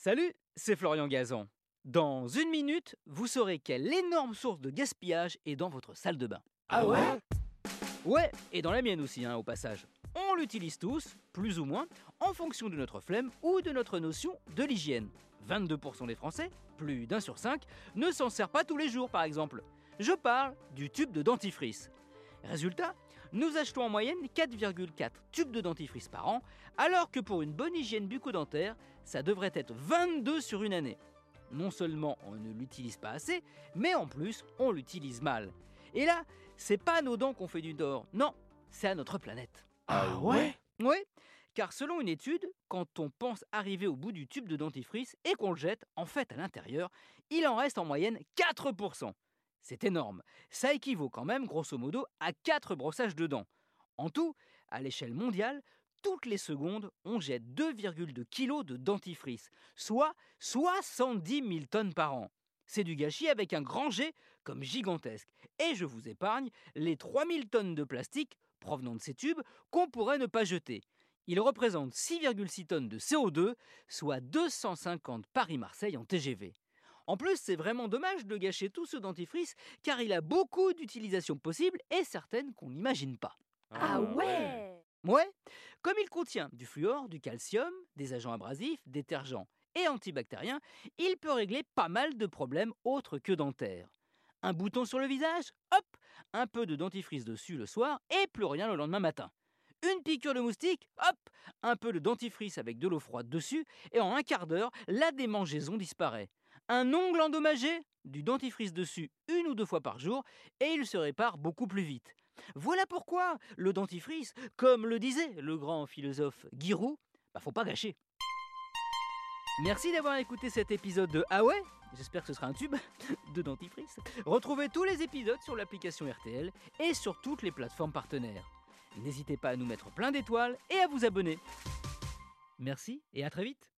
Salut, c'est Florian Gazan. Dans une minute, vous saurez quelle énorme source de gaspillage est dans votre salle de bain. Ah ouais Ouais, et dans la mienne aussi, hein, au passage. On l'utilise tous, plus ou moins, en fonction de notre flemme ou de notre notion de l'hygiène. 22% des Français, plus d'un sur cinq, ne s'en sert pas tous les jours par exemple. Je parle du tube de dentifrice. Résultat, nous achetons en moyenne 4,4 tubes de dentifrice par an, alors que pour une bonne hygiène bucco-dentaire, ça devrait être 22 sur une année. Non seulement on ne l'utilise pas assez, mais en plus on l'utilise mal. Et là, c'est pas à nos dents qu'on fait du tort, non, c'est à notre planète. Ah ouais? Oui, car selon une étude, quand on pense arriver au bout du tube de dentifrice et qu'on le jette, en fait à l'intérieur, il en reste en moyenne 4%. C'est énorme. Ça équivaut quand même, grosso modo, à 4 brossages de dents. En tout, à l'échelle mondiale, toutes les secondes, on jette 2,2 kg de dentifrice, soit 70 000 tonnes par an. C'est du gâchis avec un grand G comme gigantesque. Et je vous épargne les 3000 tonnes de plastique provenant de ces tubes qu'on pourrait ne pas jeter. Ils représentent 6,6 tonnes de CO2, soit 250 Paris-Marseille en TGV. En plus, c'est vraiment dommage de gâcher tout ce dentifrice car il a beaucoup d'utilisations possibles et certaines qu'on n'imagine pas. Ah ouais Ouais, comme il contient du fluor, du calcium, des agents abrasifs, détergents et antibactériens, il peut régler pas mal de problèmes autres que dentaires. Un bouton sur le visage, hop, un peu de dentifrice dessus le soir et plus rien le lendemain matin. Une piqûre de moustique, hop, un peu de dentifrice avec de l'eau froide dessus et en un quart d'heure, la démangeaison disparaît. Un ongle endommagé, du dentifrice dessus une ou deux fois par jour et il se répare beaucoup plus vite. Voilà pourquoi le dentifrice, comme le disait le grand philosophe Giroud, bah faut pas gâcher. Merci d'avoir écouté cet épisode de Ah ouais J'espère que ce sera un tube de dentifrice. Retrouvez tous les épisodes sur l'application RTL et sur toutes les plateformes partenaires. N'hésitez pas à nous mettre plein d'étoiles et à vous abonner. Merci et à très vite